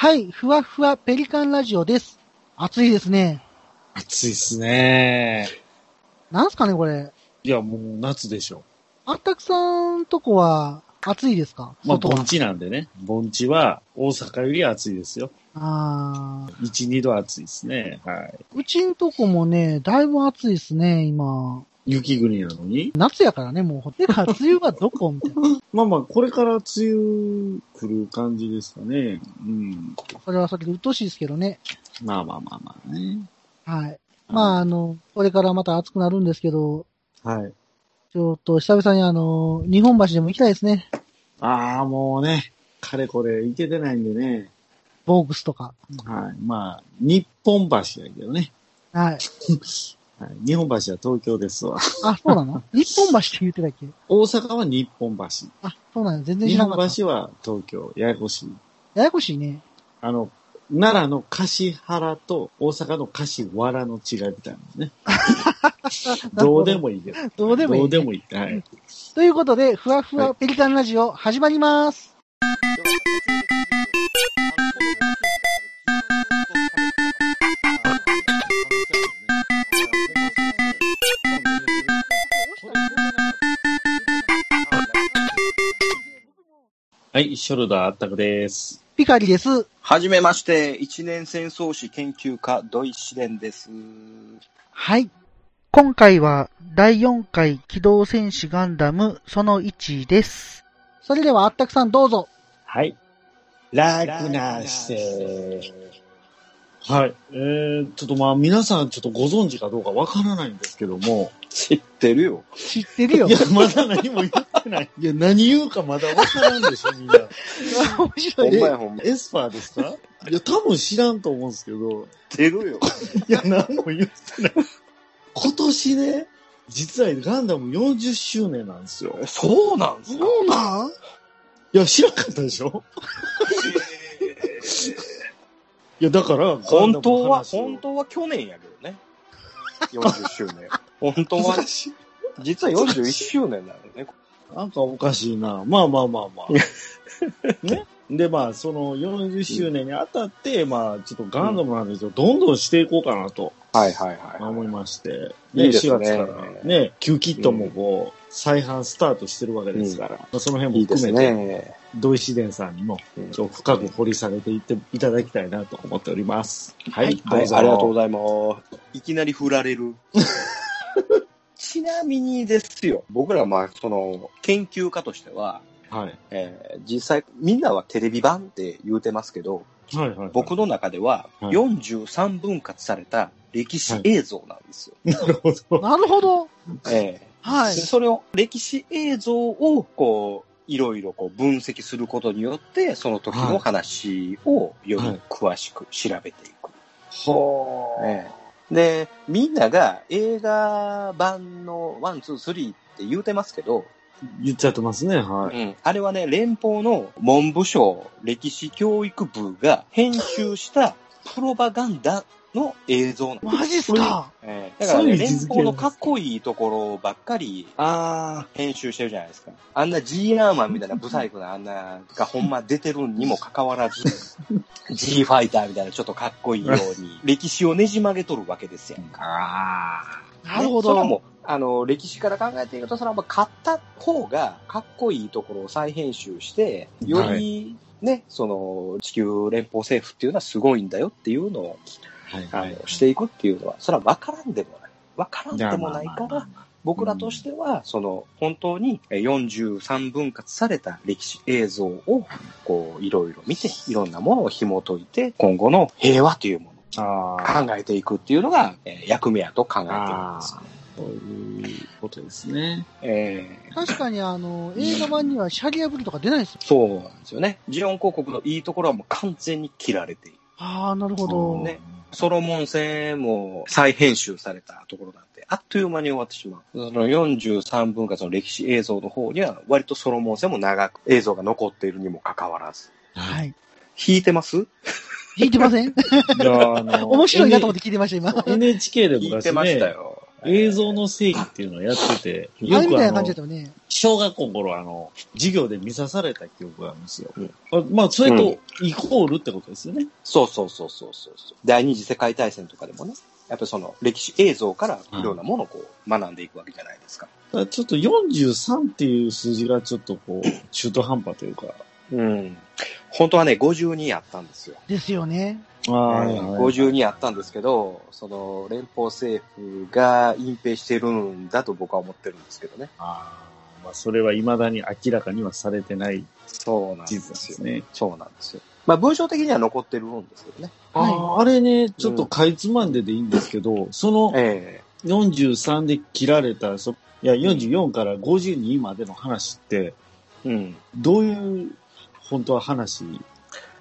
はい、ふわふわペリカンラジオです。暑いですね。暑いっすね。なんすかね、これ。いや、もう夏でしょ。あったくさんとこは暑いですか？まあ、盆地なんでね。盆地は大阪より暑いですよ。あー1、2度暑いですね。はい。うちんとこもね、だいぶ暑いですね、今。雪国なのに？夏やからね、もう。てか、梅雨がどこみたいな。まあまあ、これから梅雨来る感じですかね。うん。それはそれで鬱陶しいですけどね。まあまあまあまあね。はい。まあ、あの、これからまた暑くなるんですけど、はい。ちょっと久々にあの、日本橋でも行きたいですね。ああ、もうね、かれこれ行けてないんでね。ボーグスとか。はい。まあ、日本橋やけどね。はい。はい。日本橋は東京ですわ。あ、そうなの？日本橋って言ってたっけ？大阪は日本橋。あ、そうなの全然知日らなかった。本橋は東京。ややこしい。ややこしいね。あの、奈良の橿原と大阪の橿原の違いみたいなね。どうでもいいけど。どうでもいい、どうでもいい。はい。ということで、ふわふわペリカンラジオ始まります。ショルダーあったくです。ピカリです。はじめまして、一年戦争史研究家、土井紫伝です。はい。今回は第4回機動戦士ガンダムその1です。それではあったくさんどうぞ。はい。楽な姿勢。はい。えー、ちょっとまあ皆さんちょっとご存知かどうかわからないんですけども。知ってるよ。知ってるよい。や、まだ何も言ってない。いや、何言うかまだわからんでしょ、みんな。面白いほんね。まやほんま。エスパーですか？いや、多分知らんと思うんですけど。知ってるよ。いや、何も言ってない。今年ね、実はガンダム40周年なんですよ。そうなんすか？そうなん？いや、知らんかったでしょ？いや、だから、本当は、本当は去年やけどね。40周年。本当は、し実は41周年なのね。なんかおかしいな。まあまあまあまあ。ね？で、まあ、その40周年にあたって、まあ、ちょっとガンダムの話をどんどんしていこうかなとはいはいはい。思いまして。いいですね4月からね、旧キットもこう、再販スタートしてるわけですから、まあその辺いいですも含めて、ね。土井紫伝さんにも、うんちょっと深く掘り下げていっていただきたいなと思っております。はい、はいどうぞ。はい、ありがとうございます。いきなり振られる。ちなみにですよ、僕らまあ、その、研究家としては、はい。えー実際、みんなはテレビ版って言うてますけど、はいはい、はい。僕の中でははい43分割された歴史映像なんですよ。なるほど。なるほど。ええはいで。それを、歴史映像を、こう、いろいろこう分析することによって、その時の話をより詳しく調べていく。はええで、みんなが映画版の1、2、3って言うてますけど、言っちゃってますね、はい。うん、あれはね、連邦の文部省歴史教育部が編集したプロパガンダの映像なんですマジっすか？ええだからね、連邦のかっこいいところばっかりあ編集してるじゃないですか。あんな G アーマンみたいなブサイクなあんながほんま出てるにもかかわらず、G ファイターみたいなちょっとかっこいいように、歴史をねじ曲げとるわけですよ。あ。あなるほど。ねそもう、あの、歴史から考えていくと、それは買った方がかっこいいところを再編集して、より、ね、その、地球連邦政府っていうのはすごいんだよっていうのを、あ。はいあはい。のしていくっていうのは、それは分からんでもない。分からんでもないから僕らとしては、その、本当にえ43分割された歴史映像を、こう、いろいろ見て、いろんなものを紐解いて、今後の平和というものあを考えていくっていうのが、えー役目やと考えてるんです。あ。そういうことですね。えー確かにあの、映画版にはシャリアブリとか出ないですよ。そうなんですよね。ジオン広告のいいところはもう完全に切られている。ああ、なるほど。ねソロモン戦も再編集されたところなんで、あっという間に終わってしまう。その43分割の歴史映像の方には、割とソロモン戦も長く映像が残っているにもかかわらず。はい。引いてます？聞いてません？いや、あの、面白いなと思って聞いてました、今。NHK で昔ね、引いてましたよ。映像の正義っていうのをやってて、あれみたいなあの感じだったよね。小学校の頃あの、授業で見さされた記憶があるんですよ。うんあまあ、それとイコールってことですよね。そうそうそうそうそうそう。第二次世界大戦とかでもね、やっぱりその歴史映像からいろんなものをこう学んでいくわけじゃないですか。ちょっと43っていう数字がちょっとこう、中途半端というか。うん。本当はね、52あったんですよ。ですよね。ああ、52あったんですけど、その連邦政府が隠蔽してるんだと僕は思ってるんですけどね。ああ、まあ、それは未だに明らかにはされてないそうなんですよ。ですね。そうなんですよ。まあ文章的には残ってるんですけどね。はいああ、あれね、ちょっとかいつまんででいいんですけど、そのえ43で切られた、そいや、44から52までの話って、えうん。どういう、本当は話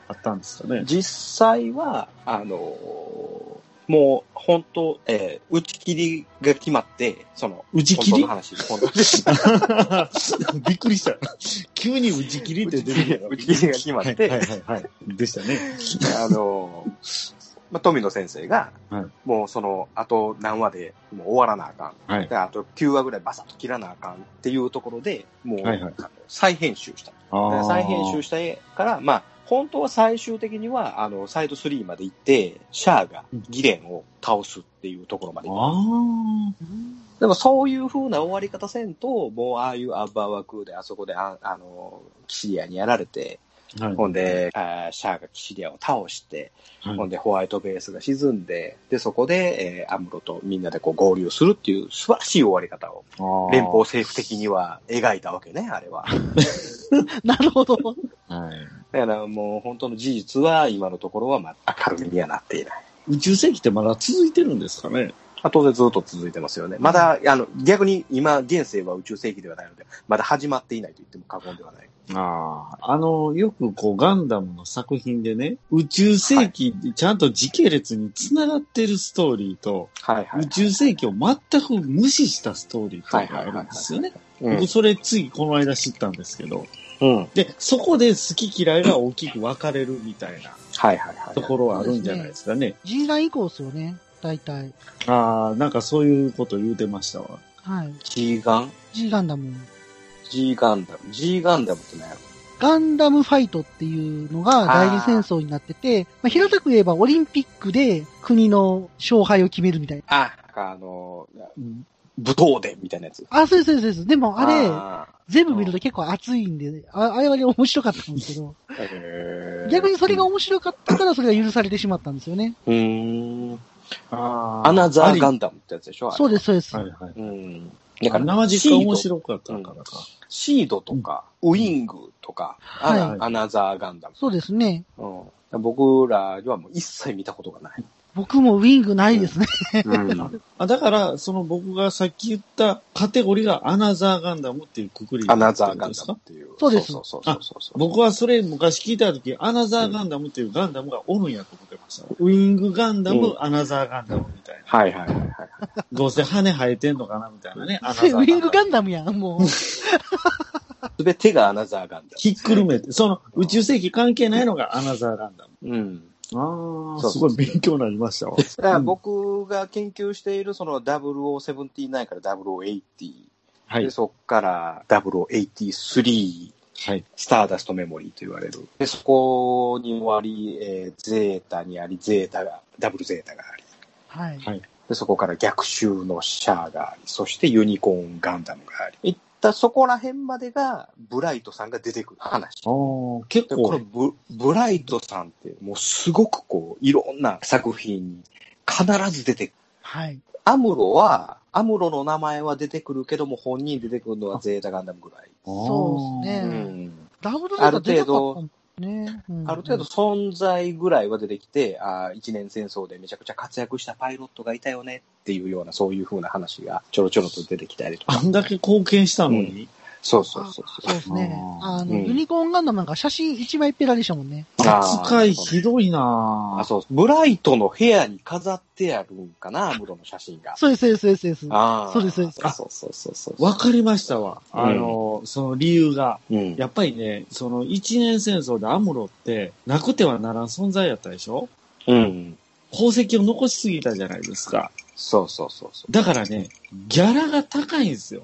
あったんですかね。実際は、あのもう本当、えー打ち切りが決まって、その、打ち切り？びっくりした。急に打ち切りって出て打ち切りが決まってはいはいはい、はい。でしたね。あのまあ、富野先生が、はいもうその、あと何話でもう終わらなあかん。はいで、あと9話ぐらいバサッと切らなあかんっていうところで、もう、はいはい再編集した。で再編集したから、まあ、本当は最終的には、あの、サイド3まで行って、シャアがギレンを倒すっていうところまで行く。あでもそういう風な終わり方せんと、もうああいうアッバー枠であそこであ、あの、キシリアにやられて、あ。はい。ほんで、シャアがキシリアを倒して、はいほんでホワイトベースが沈んで、で、そこで、えーアムロとみんなでこう合流するっていう素晴らしい終わり方を、連邦政府的には描いたわけね、あれは。なるほど。はい。だからもう本当の事実は今のところはまあ明るみにはなっていない。宇宙世紀ってまだ続いてるんですかね？まあ当然ずっと続いてますよね。まだ、あの、逆に今、現世は宇宙世紀ではないので、まだ始まっていないと言っても過言ではない。ああ。あの、よくこう、ガンダムの作品でね、宇宙世紀ちゃんと時系列に繋がってるストーリーと、はいはい。宇宙世紀を全く無視したストーリーというのがあるんですよね。うん僕、それついこの間知ったんですけど。うん。で、そこで好き嫌いが大きく分かれるみたいなはいはいはい。ところはあるんじゃないですかね。G ライン以降ですよね。大体。ああ、なんかそういうこと言うてましたわ。はい。G ガン？G ガンダム。?G ガンダム。G ガンダムって何やろ？ガンダムファイトっていうのが代理戦争になってて、まあ、平たく言えばオリンピックで国の勝敗を決めるみたいな。あ、あの、武闘伝みたいなやつ。あ、そうです、そうです。でもあれ、あ全部見ると結構熱いんで、ああれはね面白かったんですけど、ー逆にそれが面白かったからそれが許されてしまったんですよね。うーん。あアナザーガン。ンダムってやつでしょそうです、そうです。はいはい。うん。だだから生実家面白かったからか。シードとか、ウィングとか、アナザーガンダム。そうですね。うん、僕らにはもう一切見たことがない。僕もウィングないですね。うん、あだから、その僕がさっき言ったカテゴリーがアナザーガンダムっていうくくりアナザーガンですかダムっていう。そうですそうそうそうそうそう。僕はそれ昔聞いたとき、アナザーガンダムっていうガンダムがおるんやと思ってました。ウィングガンダム、うんアナザーガンダムみたいな。はいはいはいはい。どうせ羽生えてんのかなみたいなね。アナウザーガンダム。ィングガンダムやん、もう。すべてがアナザーガンダひっくるめて、その宇宙世紀関係ないのがアナザーガンダム。ム。うん。ああ、すごい勉強になりましたわ。だから僕が研究しているその0079から0080。はいで、。そっから0083。はい。スターダストメモリーと言われる。で、そこに終わり、えーゼータにあり、ゼータが、ダブルゼータがあり。はい。はい。で、そこから逆襲のシャアがあり、そしてユニコーンガンダムがあり。いったそこら辺までが、ブライトさんが出てくる話。結でこれ構、ブ、ブライトさんって、もうすごくこう、いろんな作品に必ず出てくる。はい。アムロは、アムロの名前は出てくるけども、本人出てくるのはゼータガンダムぐらい。そうですうね。ん。ダブルゼータ出なかったね。うんある程度存在ぐらいは出てきて、ああ、一年戦争でめちゃくちゃ活躍したパイロットがいたよねっていうような、そういう風な話がちょろちょろと出てきたりとか。あんだけ貢献したのに？そうそうそうそうですね。あの、うんユニコーンガンダムなんか写真一枚ペラでしたもんね。扱いひどいなあ、そう。ブライトの部屋に飾ってあるんかな、アムロの写真が。そうです、そうです、そうですそうです。ああ。そうですそうですそうそうそうそう。わかりましたわ。あの、その理由が。うん。やっぱりね、その一年戦争でアムロってなくてはならん存在やったでしょ？うん。功績を残しすぎたじゃないですか。そうそうそうそだからね、ギャラが高いんですよ。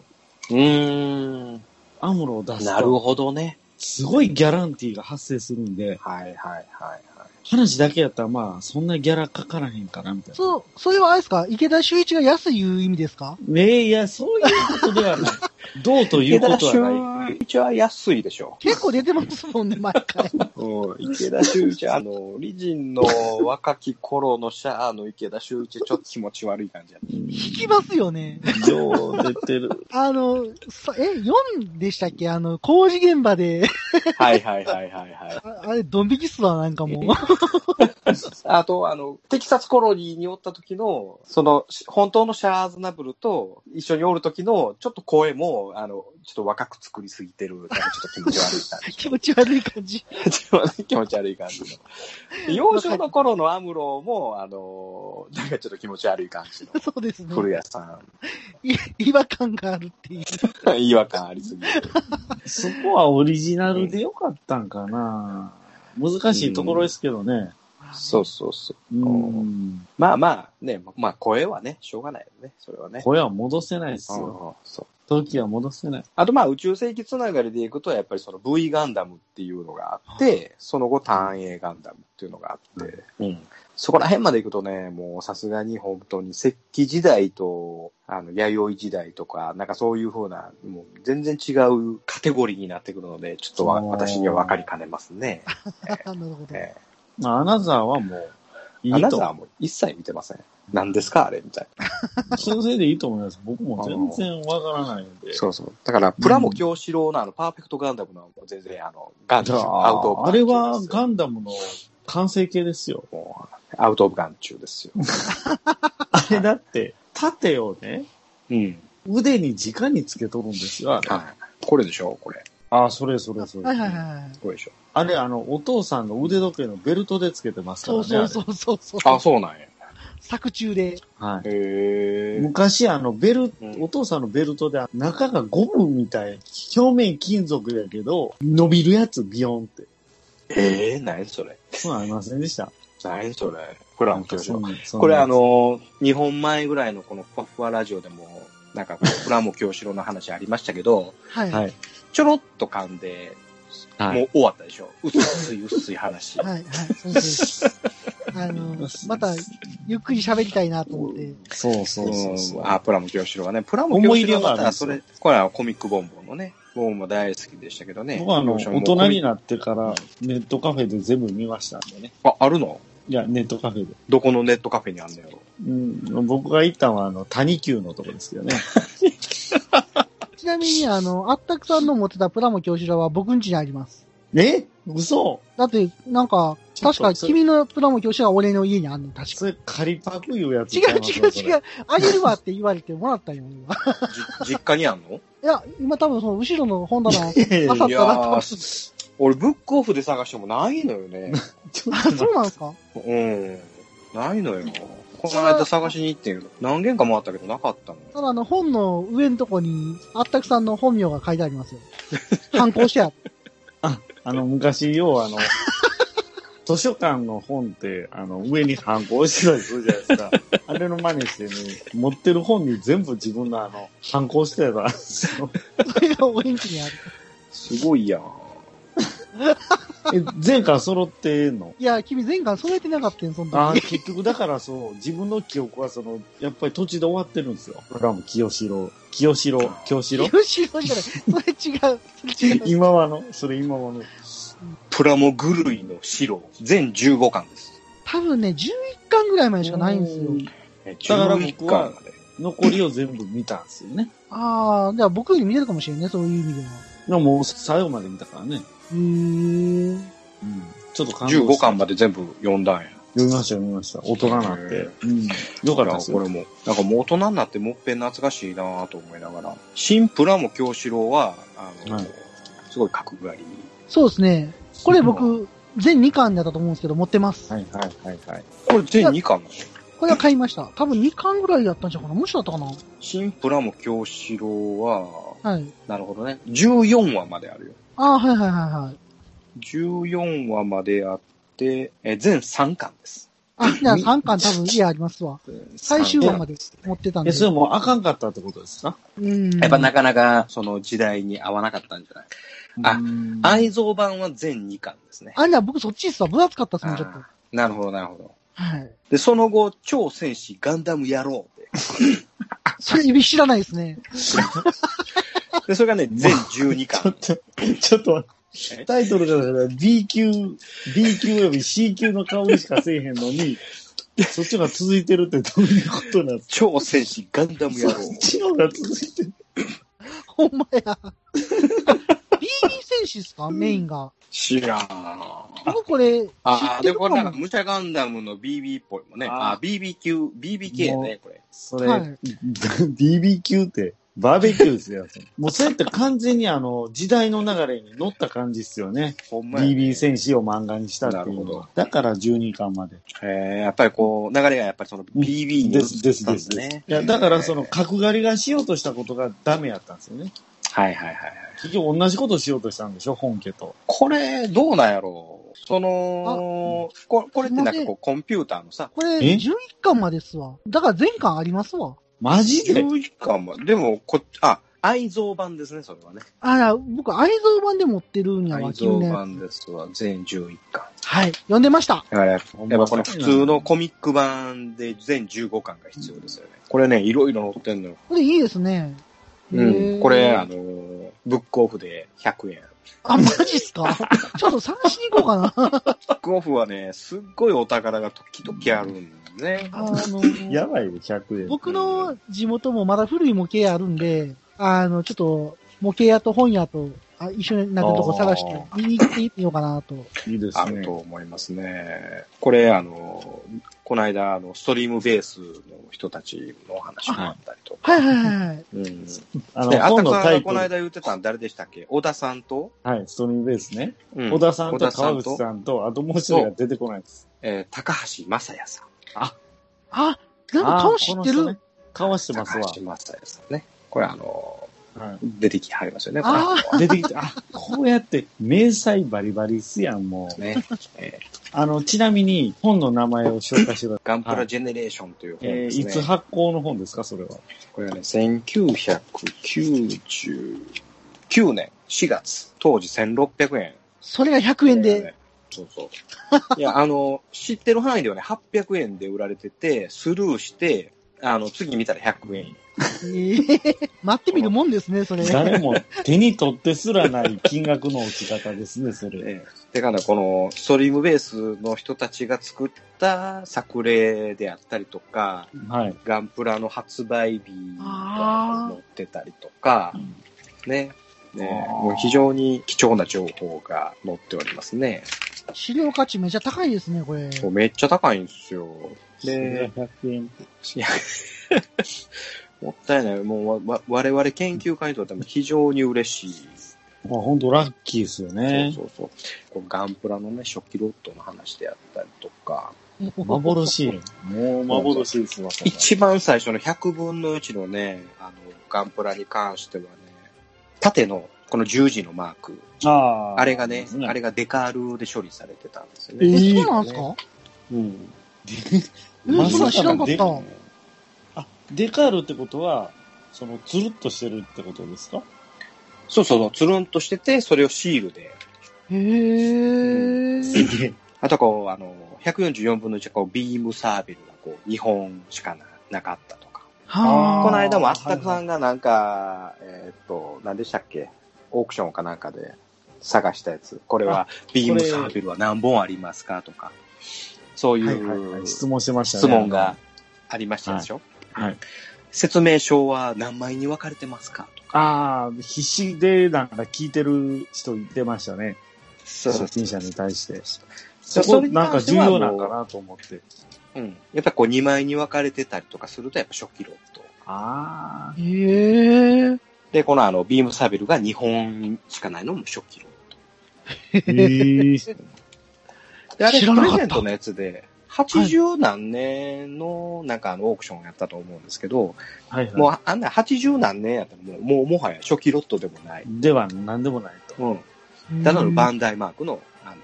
う。うーん。アムロを出すと。なるほどね。すごいギャランティーが発生するんで、はいはいはいはい。話だけやったらまあ、そんなギャラかからへんかな、みたいな。そう、それはあれですか？池田修一が安いいう意味ですか？ねえ、いや、そういうことではない。どうということはない。一は安いでしょ。結構出てますもんね、毎回。うん、池田修一、あの、リジンの若き頃のシャアの池田修一、ちょっと気持ち悪い感じやった。うん引きますよね。よう出てる。あの、え、4でしたっけあの、工事現場で、はいはいはいはいはい。ああれ、ドン引きっすわ、なんかもう。あと、あの、テキサスコロニーにおった時の、その、本当のシャアーズナブルと一緒におる時の、ちょっと声も、あの、ちょっと若く作りすぎてる、なんかちょっと気持ち悪い感じ。気持ち悪い感じ。気持ち悪い感じの。で幼少の頃のアムロも、あの、なんかちょっと気持ち悪い感じの。そうですね。古谷さい違和感があるっていう。ん。違和感ありすぎて。そこはオリジナルでよかったんかな。難しいところですけどね。そうそうそう。うん。まあまあ、ね、まあ声はね、しょうがないよね。それはね。声は戻せないですうんよ。そう。時は戻せない。あとまあ宇宙世紀つながりでいくと、やっぱりその V ガンダムっていうのがあって、その後単影ガンダムっていうのがあって、うん。そこら辺まで行くとね、もうさすがに本当に石器時代と、あの、弥生時代とか、なんかそういう風な、もう全然違うカテゴリーになってくるので、ちょっと私には分かりかねますね。なるほど。えまあ、アナザーはもう、いいと。ナザーも一切見てません。何ですかあれみたいそれでいいと思います。僕も全然わからないんで。な。そうそう。だから、プラモ京志郎のあの、パーフェクトガンダムの全然、あの、ガンじ中、ゃアウトオブあ、あれガン中はですよガンダムの完成形ですよ。アウトオブガン中ですよ。あれだって、盾をね、うん。腕に直につけとるんですよ。あれはい。これでしょこれ。あ、それそれそれ。はいはいはいはい。これでしょあれ、あの、お父さんの腕時計のベルトでつけてますからね。そうそうそうそうそう。あ、そうなんや。作中で。はい。へえ。昔、あの、ベル、うんお父さんのベルトで、中がゴムみたい、表面金属やけど、伸びるやつ、ビヨンって。ええー、何それ。そうありませんでした。何それ。プラモ京志郎。そんなそんなこれあの、2本前ぐらいのこのふわふわラジオでも、なんかこう、プラモ京志郎の話ありましたけど、はい。ははい。い。ちょろっと噛んで、はい。もう終わったでしょ。薄い薄い話。はい。そうです。あの、また、ゆっくり喋りたいなと思って。そうそうそうそううんあ、プラモ京志郎はね。プラモ京志郎だったら、それ、これはコミックボンボンのね。僕も大好きでしたけどね。僕はあの、大人になってから、ネットカフェで全部見ましたんでね。あ、あるの？いや、ネットカフェで。どこのネットカフェにあんのよ。うん、僕が行ったのは、あの、谷急のとこですけどね。ちなみに、あの、あったくさんの持ってたプラモ教師らは僕ん家にあります。え？嘘だって、なんか、確か君のプラモ教師が俺の家にあんの、確か。それ、仮パクいうやつ違う違う違う。う。あげるわって言われてもらったよ、今。じ 実家にあんの？いや、今多分その後ろの本棚、あさっいやたら多俺ブックオフで探してもないのよね。あ、そうなんですか？うん。ないのよ。この間探しに行ってん何軒か回ったけどなかったの。ただあの、本の上のとこに、あったくさんの本名が書いてありますよ。反抗してあって。あ、あの、昔、要はあの、図書館の本って、あの、上に反抗してたりするじゃないですか。あれの真似してね、持ってる本に全部自分のあの、反抗してたんですよ。それが俺ん家にある。すごいやん。え、前回揃ってんの？いや、君前回揃えてなかったよ、そのあ時。結局だからそう、自分の記憶はその、やっぱり土地で終わってるんですよ。これはもう清志郎。清志郎。清志郎？吉野じゃない。それ違う。それ違う。今はの、それ今はの。プラモ狂いの白。全15巻です。多分ね、11巻ぐらいまでしかないんですよ。だから11僕は巻まで。残りを全部見たんですよね。ああ、じゃあ僕より見てるかもしれんね、そういう意味では。でももう最後まで見たからね。うん。ちょっと感動15した巻まで全部読んだんや。読みました、読みました。大人になって。うん。よかったですよ。これも、なんかもう大人になってもっぺん懐かしいなと思いながら。新プラモ京志郎は、あの、はいすごい角刈り。そうですね。これ僕、全2巻だったと思うんですけど、持ってます。はいはいはいはい。これ全2巻なの？これは買いました。多分2巻ぐらいだったんじゃうかなもしだったかな新プラモ京志郎は、はい。なるほどね。14話まであるよ。ああ、はいはいはいはい。14話まであって、え全3巻です。あ、じゃあ3巻多分家ありますわ。最終話まで持ってたんで。え、それもうあかんかったってことですか？うん。やっぱなかなかその時代に合わなかったんじゃない？あうん愛蔵版は全2巻ですね。あ、じゃあ僕そっちっすわ。分厚かったっすね、ちょっと。なるほど、なるほど。はい。で、その後、超戦士ガンダム野郎って。それ、指知らないですね。で、それがね、全12 ちょっ巻。と、ちょっと、タイトルが B 級、B 級より C 級の香りしかせえへんのに、そっちが続いてるってどういうことなんです超戦士ガンダム野郎かそ。っちのが続いてる。ほんまや。BB 戦士っすか？メインが。知らん。僕これ、知ああ、で、もこれなんか、。ムチャガンダムの BB っぽいもんね。あーああ、BB 級、BB 系ね、これ。それ、はい BB 級って、バーベキューですよ。もうそうやって完全にあの、時代の流れに乗った感じっすよね。ほんまやね BB 戦士を漫画にしたっていうのなるほど。はだから12巻まで。えー、やっぱりこう、流れがやっぱりその BB にです、です、移ったんです。ね。いや、だからその、角刈りがしようとしたことがダメやったんですよね。はいはいはいはい。結局同じことしようとしたんでしょ、本家と。これ、どうなんやろうその、ここれってなんかこう、コンピューターのさ、これ、え？11巻までっすわ。だから全巻ありますわ。マジで？11巻も、でも、こあ、愛蔵版ですね、それはね。あら、僕、愛蔵版で持ってるんやわ、愛蔵9年。版ですわ、全11巻。はい。読んでました。だからやっぱやっぱこの普通のコミック版で全15巻が必要ですよね。これね、いろいろ載ってんのよ。これいいですね。うん。これ、あのー、ブックオフで100円。あ、マジっすか？ちょっと探しに行こうかな。ブックオフはね、すっごいお宝が時々あるんね。あの、やばいよ、100円。僕の地元もまだ古い模型屋あるんで、あの、ちょっと、模型屋と本屋とあ一緒になるとこ探して、見に行ってみようかなと。いいですねあると。思いますね。これ、あの、この間、あの、ストリームベースの人たちのお話もあったりとか。はいはいはいはい。うん。あの、で、あたさんが。この間言ってたの誰でしたっけ？小田さんと、はい、ストリームベースね。うん小田さんと小田さん川口さんと、あともう一人が出てこないです。えー高橋正也さん。あ、なんか顔知ってる？ね。顔はしてますわ。高橋正也さんね。これあの、は出てきはりますよね。あい、出てきて、あ、こうやって、明細バリバリっすやん、もう。ね。えーあの、ちなみに、本の名前を紹介してください。ガンプラジェネレーションという本えーですね。いつ発行の本ですか、それは。これはね、1999年4月、当時1600円。それが100円で。そうそう。いや、あの、知ってる範囲ではね、800円で売られてて、スルーして、あの、次見たら100円。ええ待ってみるもんですね、それ。誰も手に取ってすらない金額の落ち方ですね、それ。ね、てかね、このストリームベースの人たちが作った作例であったりとか、はい。ガンプラの発売日が載ってたりとか、ね。ね、非常に貴重な情報が載っておりますね。資料価値めちゃ高いですね、これ。そうめっちゃ高いんですよ。で、100円。いや もったいない。もうわ、わ我々研究家にとっても非常に嬉しい。まあ、本当ラッキーですよね。そうそうそう。ガンプラのね、初期ロットの話であったりとか、幻。もう幻ですわ。一番最初の100分の1のね、あの、ガンプラに関してはね、縦のこの十字のマーク、ああれがね、あれが、がデカールで処理されてたんですよえ、ね。そうなんですか？うん。え、そんなん知らんかった。あ、デカールってことは、その、つるっとしてるってことですか？そうそうそう、つるんとしてて、それをシールで。へえ。あとこう、あの、144分の1はこう、ビームサーベルがこう、2本しかななかったとか。はあ。この間もあったくさんがなんか、えーっと、何でしたっけ？オークションかなんかで探したやつ。これは、ビームサーベルは何本ありますかとか。そういはいはいはうい。質問してましたね。質問がありましたでしょ、はい。説明書は何枚に分かれてますか？とか。ああ、必死でなんか聞いてる人いてましたね。そう初心者に対して。そそこなんか重要なんかなと思って。うん。やっぱこう2枚に分かれてたりとかすると、やっぱ初期ロット。あへえ。で、このあの、ビームサーベルが2本しかないのも初期ロット。あ。へえ。で、あれ、知らなかったプレゼントのやつで、80何年の、なんかあの、オークションやったと思うんですけど、はいはい。もう、あんな80何年やったらもう、もう、もはや初期ロットでもない。では、なんでもないと。うん。ただのバンダイマークの、あの、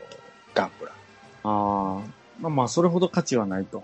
ガンプラ。ああ。まあまあ、それほど価値はないと。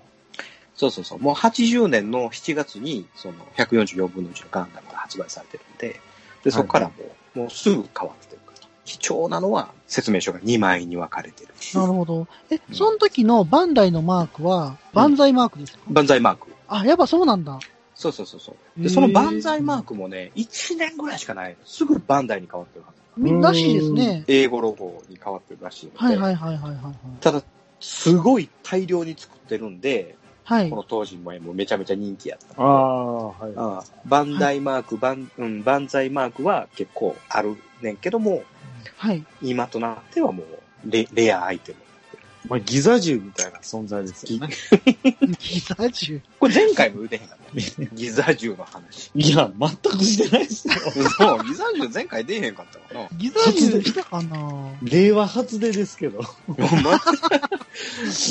そうそうそう。もう80年の7月に、その144分の1のガンダムが発売されてるんで、で、そこからもう、もうすぐ変わってるから。貴重なのは説明書が2枚に分かれてる。なるほど。え、その時のバンダイのマークは、万歳マークですか、万歳マーク。あ、やっぱそうなんだ。そうそうそうそう。で、その万歳マークもね、1年ぐらいしかない。すぐバンダイに変わってるはず。みらしいですね。英語ロゴに変わってるらしいので。はいはいはいはいはいはい。ただ、すごい大量に作ってるんで、はいこ。の当時ももうめちゃめちゃ人気やったあ。あ、はい。ああバンダイマーク、バン、うん、バンザイマークは結構あるねんけども、はい。今となってはもうレレアアイテム。まあ、ギザ銃みたいな存在ですよね。ギザ銃。これ前回も言うてへんかったね。ギザ銃の話。いや、全くしてないですよ。そう、ギザ銃前回出えへんかったかな。ギザ銃来たかな？令和初出ですけど。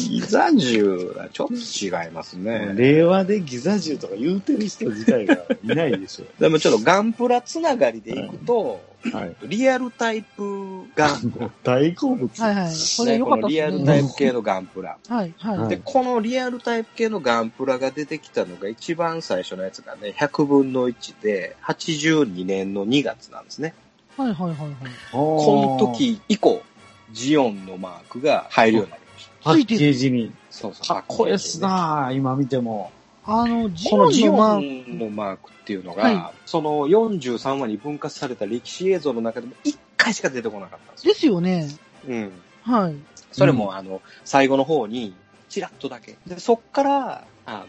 ギザ銃はちょっと違いますね。令和でギザ銃とか言うてる人自体がいないでしょ。でもちょっとガンプラつながりでいくと、はい。リアルタイプガンプラ。大好物。はいはい。これね、良かったっすこのリアルタイね。プ系のガンプラ。はいはい。はいで、このリアルタイプ系のガンプラが出てきたのが一番最初のやつがね、100分の1で、82年の2月なんですね。はいはいはいはい。この時以降、ジオンのマークが入るようになりました。パッケージに。そうそう。かっこええっすな今見ても。あの、ジこのジオオンのマークっていうのが、はその43話に分割された歴史映像の中でも1回しか出てこなかったんですク、よ。ですよね。うん。はい。それも、あの、最後の方に、チラッとだけ。で、そっから、あの、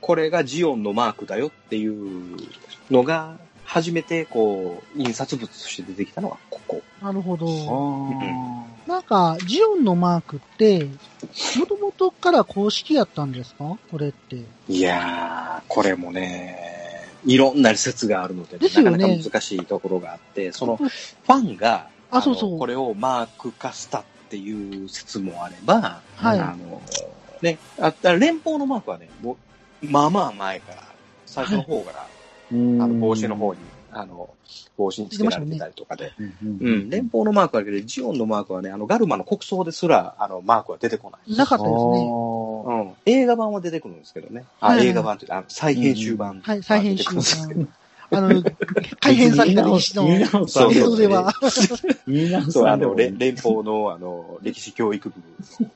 これがジオンのマークだよっていうのが、初めて、こう、印刷物として出てきたのは、ここ。なるほど。あなんか、ジオンのマークって、もともとから公式やったんですか？これって。いやー、これもね、いろんな説があるので、ですよねなかなか難しいところがあって、その、ファンが、のあそうそうこれをマーク化したっていう説もあれば、はいあの、ね、あ連邦のマークはね、まあまあ前から、最初の方から、ーあの、帽子の方に、あの、帽子につけられてたりとかで。うんうん、連邦のマークはあるけど、ジオンのマークはね、あの、ガルマの国葬ですら、あの、マークは出てこない。なかったですね。う。ん。映画版は出てくるんですけどね。あ、はいはい映画版っていうか、あの再編集版。はい、再編集出てくるんですけどあの、改編された歴史の映像では。そう、あの、さんでも連連邦の、あの、歴史教育部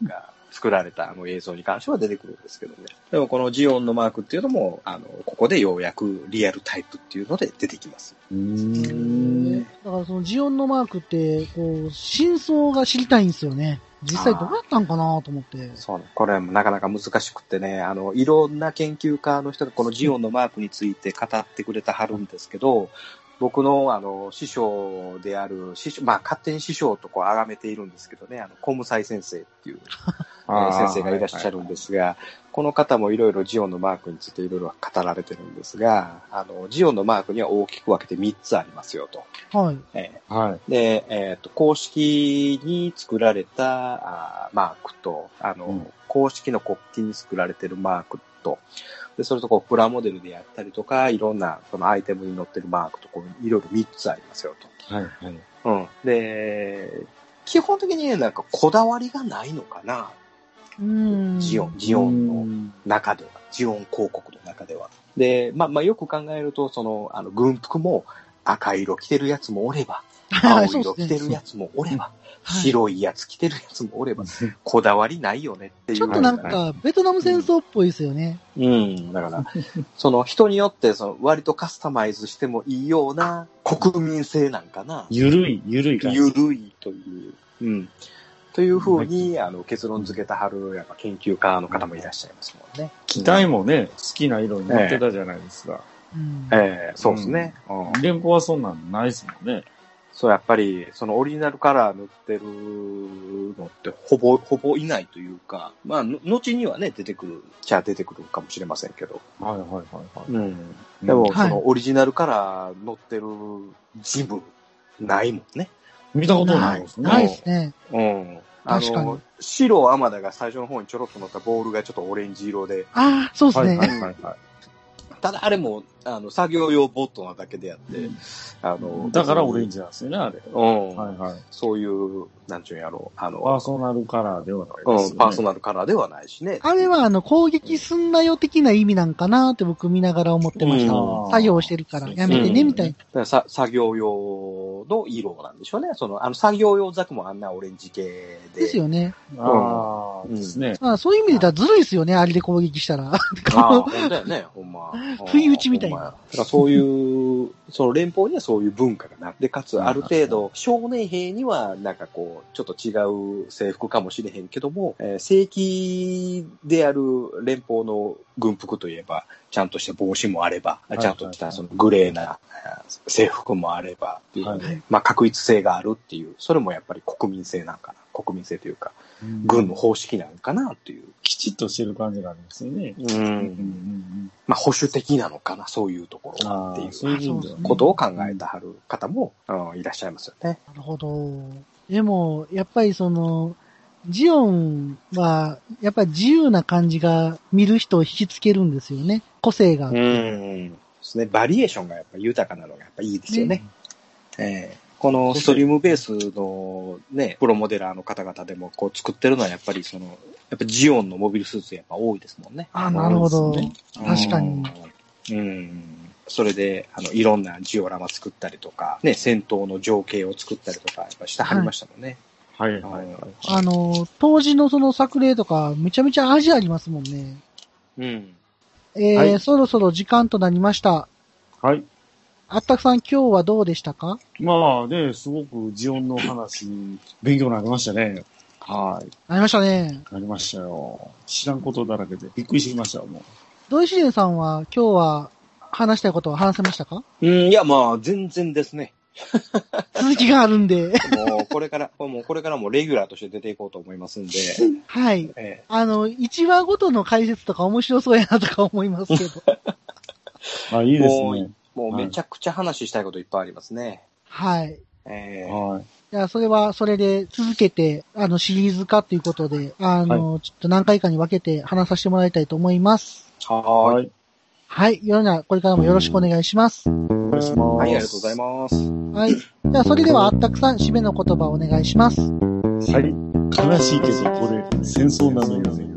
が作られたあの映像に関しては出てくるんですけどね。でもこのジオンのマークっていうのも、あの、ここでようやくリアルタイプっていうので出てきます。うーん。だからそのジオンのマークって、こう、真相が知りたいんですよね。実際どうやったんかなと思って。そうね。これもなかなか難しくってね、あの、いろんな研究家の人がこのジオンのマークについて語ってくれてはるんですけど、僕の、あの、師匠である、師匠、まあ、勝手に師匠とこう、崇めているんですけどね、あの、コムサイ先生っていう、えー先生がいらっしゃるんですが、この方もいろいろジオンのマークについていろいろ語られてるんですが、あの、ジオンのマークには大きく分けて3つありますよと。はい。えはい。ーで、えっ、と、公式に作られたあーマークと、あの、うん公式の国旗に作られてるマークと、で、それとこう、プラモデルでやったりとか、いろんな、そのアイテムに載ってるマークと、こう、いろいろ3つありますよはい。はい。と。うん。で、基本的にね、なんかこだわりがないのかな。うーん。ジオン、ジオンのの。中では、ジオン広告の中では。で、まあ、まあ、よく考えると、その、あの、軍服も赤色着てるやつもおれば、青色 着。てるやつもおれば、はい白いやつ着てるやつもおれば、こだわりないよねっていう。ちょっとなんか、ベトナム戦争っぽいですよね。うん、だから、その人によって、その割とカスタマイズしてもいいような国民性なんかな。ゆるい、ゆるい感じ。ゆるいという。うん。というふうに、あの、結論付けたはる、やっぱ研究家の方もいらっしゃいますもんね。機体もね、好きな色になってたじゃないですか。うん。ええそうですね。うん連邦はそんなんないですもんね。そう、やっぱり、そのオリジナルカラー塗ってるのって、ほぼ、ほぼいないというか、まあ、の後にはね、出てくる、じゃあ出てくるかもしれませんけど。はいはいはいはい。うん。でも、はいそのオリジナルカラー乗ってるジム、ないもんね。見たことないですね。ないですね。うん。あ確かにの、白天田が最初の方にちょろっと乗ったボールがちょっとオレンジ色で、ああ、そうですね。はいはいはいはい。ただあれも、あの、作業用ボットなだけであって、あの、だからオレンジなんですよね、あれ。うん。はいはい。そういう、なんちゅうんやろう、あの、パーソナルカラーではないですよね。うん、パーソナルカラーではないしね。あれはあの、攻撃すんなよ的な意味なんかなって僕見ながら思ってました。うん作業してるからやめてね、うんみたいな。だからさ作業用の色なんでしょうね。その、あの、作業用ザクもあんなオレンジ系で。ですよね。ああ、うんですね。まあそういう意味で言ったらずるいですよね、あれで攻撃したら。ああ、ほんとやね、ほんま。不意打ちみたいなだからそういう、その連邦にはそういう文化がなって、かつある程度、少年兵にはなんかこう、ちょっと違う制服かもしれへんけども、えー正規である連邦の軍服といえば、ちゃんとした帽子もあれば、いちゃんとしたそのグレーなえー制服もあればっていう、はいまあ確一性があるっていう、それもやっぱり国民性なんかな。国民性というか、軍の方式なんかなっていう。きちっとしてる感じがありますよね。うんうんうんまあ保守的なのかな、そういうところはっていうことを考えてはる方も、うんいらっしゃいますよね。なるほど。でも、やっぱりその、ジオンは、やっぱり自由な感じが見る人を引きつけるんですよね。個性が。うん。ですね。バリエーションがやっぱ豊かなのがやっぱいいですよね。ええこのストリームベースのね、プロモデラーの方々でもこう作ってるのはやっぱりその、やっぱジオンのモビルスーツやっぱ多いですもんね。あ、なるほど。ね確かに。うん。それで、あの、いろんなジオラマ作ったりとか、ね、戦闘の情景を作ったりとか、やっぱしてはりましたもんね。はいはいはい。あの、当時のその作例とか、めちゃめちゃ味ありますもんね。うん。えーはいそろそろ時間となりました。はい。あったくさん今日はどうでしたか？まあね、すごくジオンの話、勉強になりましたね。はい。なりましたね。なりましたよ。知らんことだらけでびっくりしましたよ、もう。土井自然さんは今日は話したいことは話せましたか？うん、いや、まあ、全然ですね。続きがあるんで。もう、これから、もう、これからもレギュラーとして出ていこうと思いますんで、はい。えあの、1話ごとの解説とか面白そうやなとか思いますけど。あ、いいですもうね。もうめちゃくちゃ話したいこといっぱいありますね。はい。ええはい。じゃあ、それは、それで続けて、あの、シリーズ化ということで、あの、ちょっと何回かに分けて話させてもらいたいと思います。はーい。はい。はい。よろな、これからもよろしくお願いします。お願いします。はい、ありがとうございます。はい。じゃあ、それでは、あったくさん、締めの言葉をお願いします。はい。悲しいけど、これ、戦争なのよね。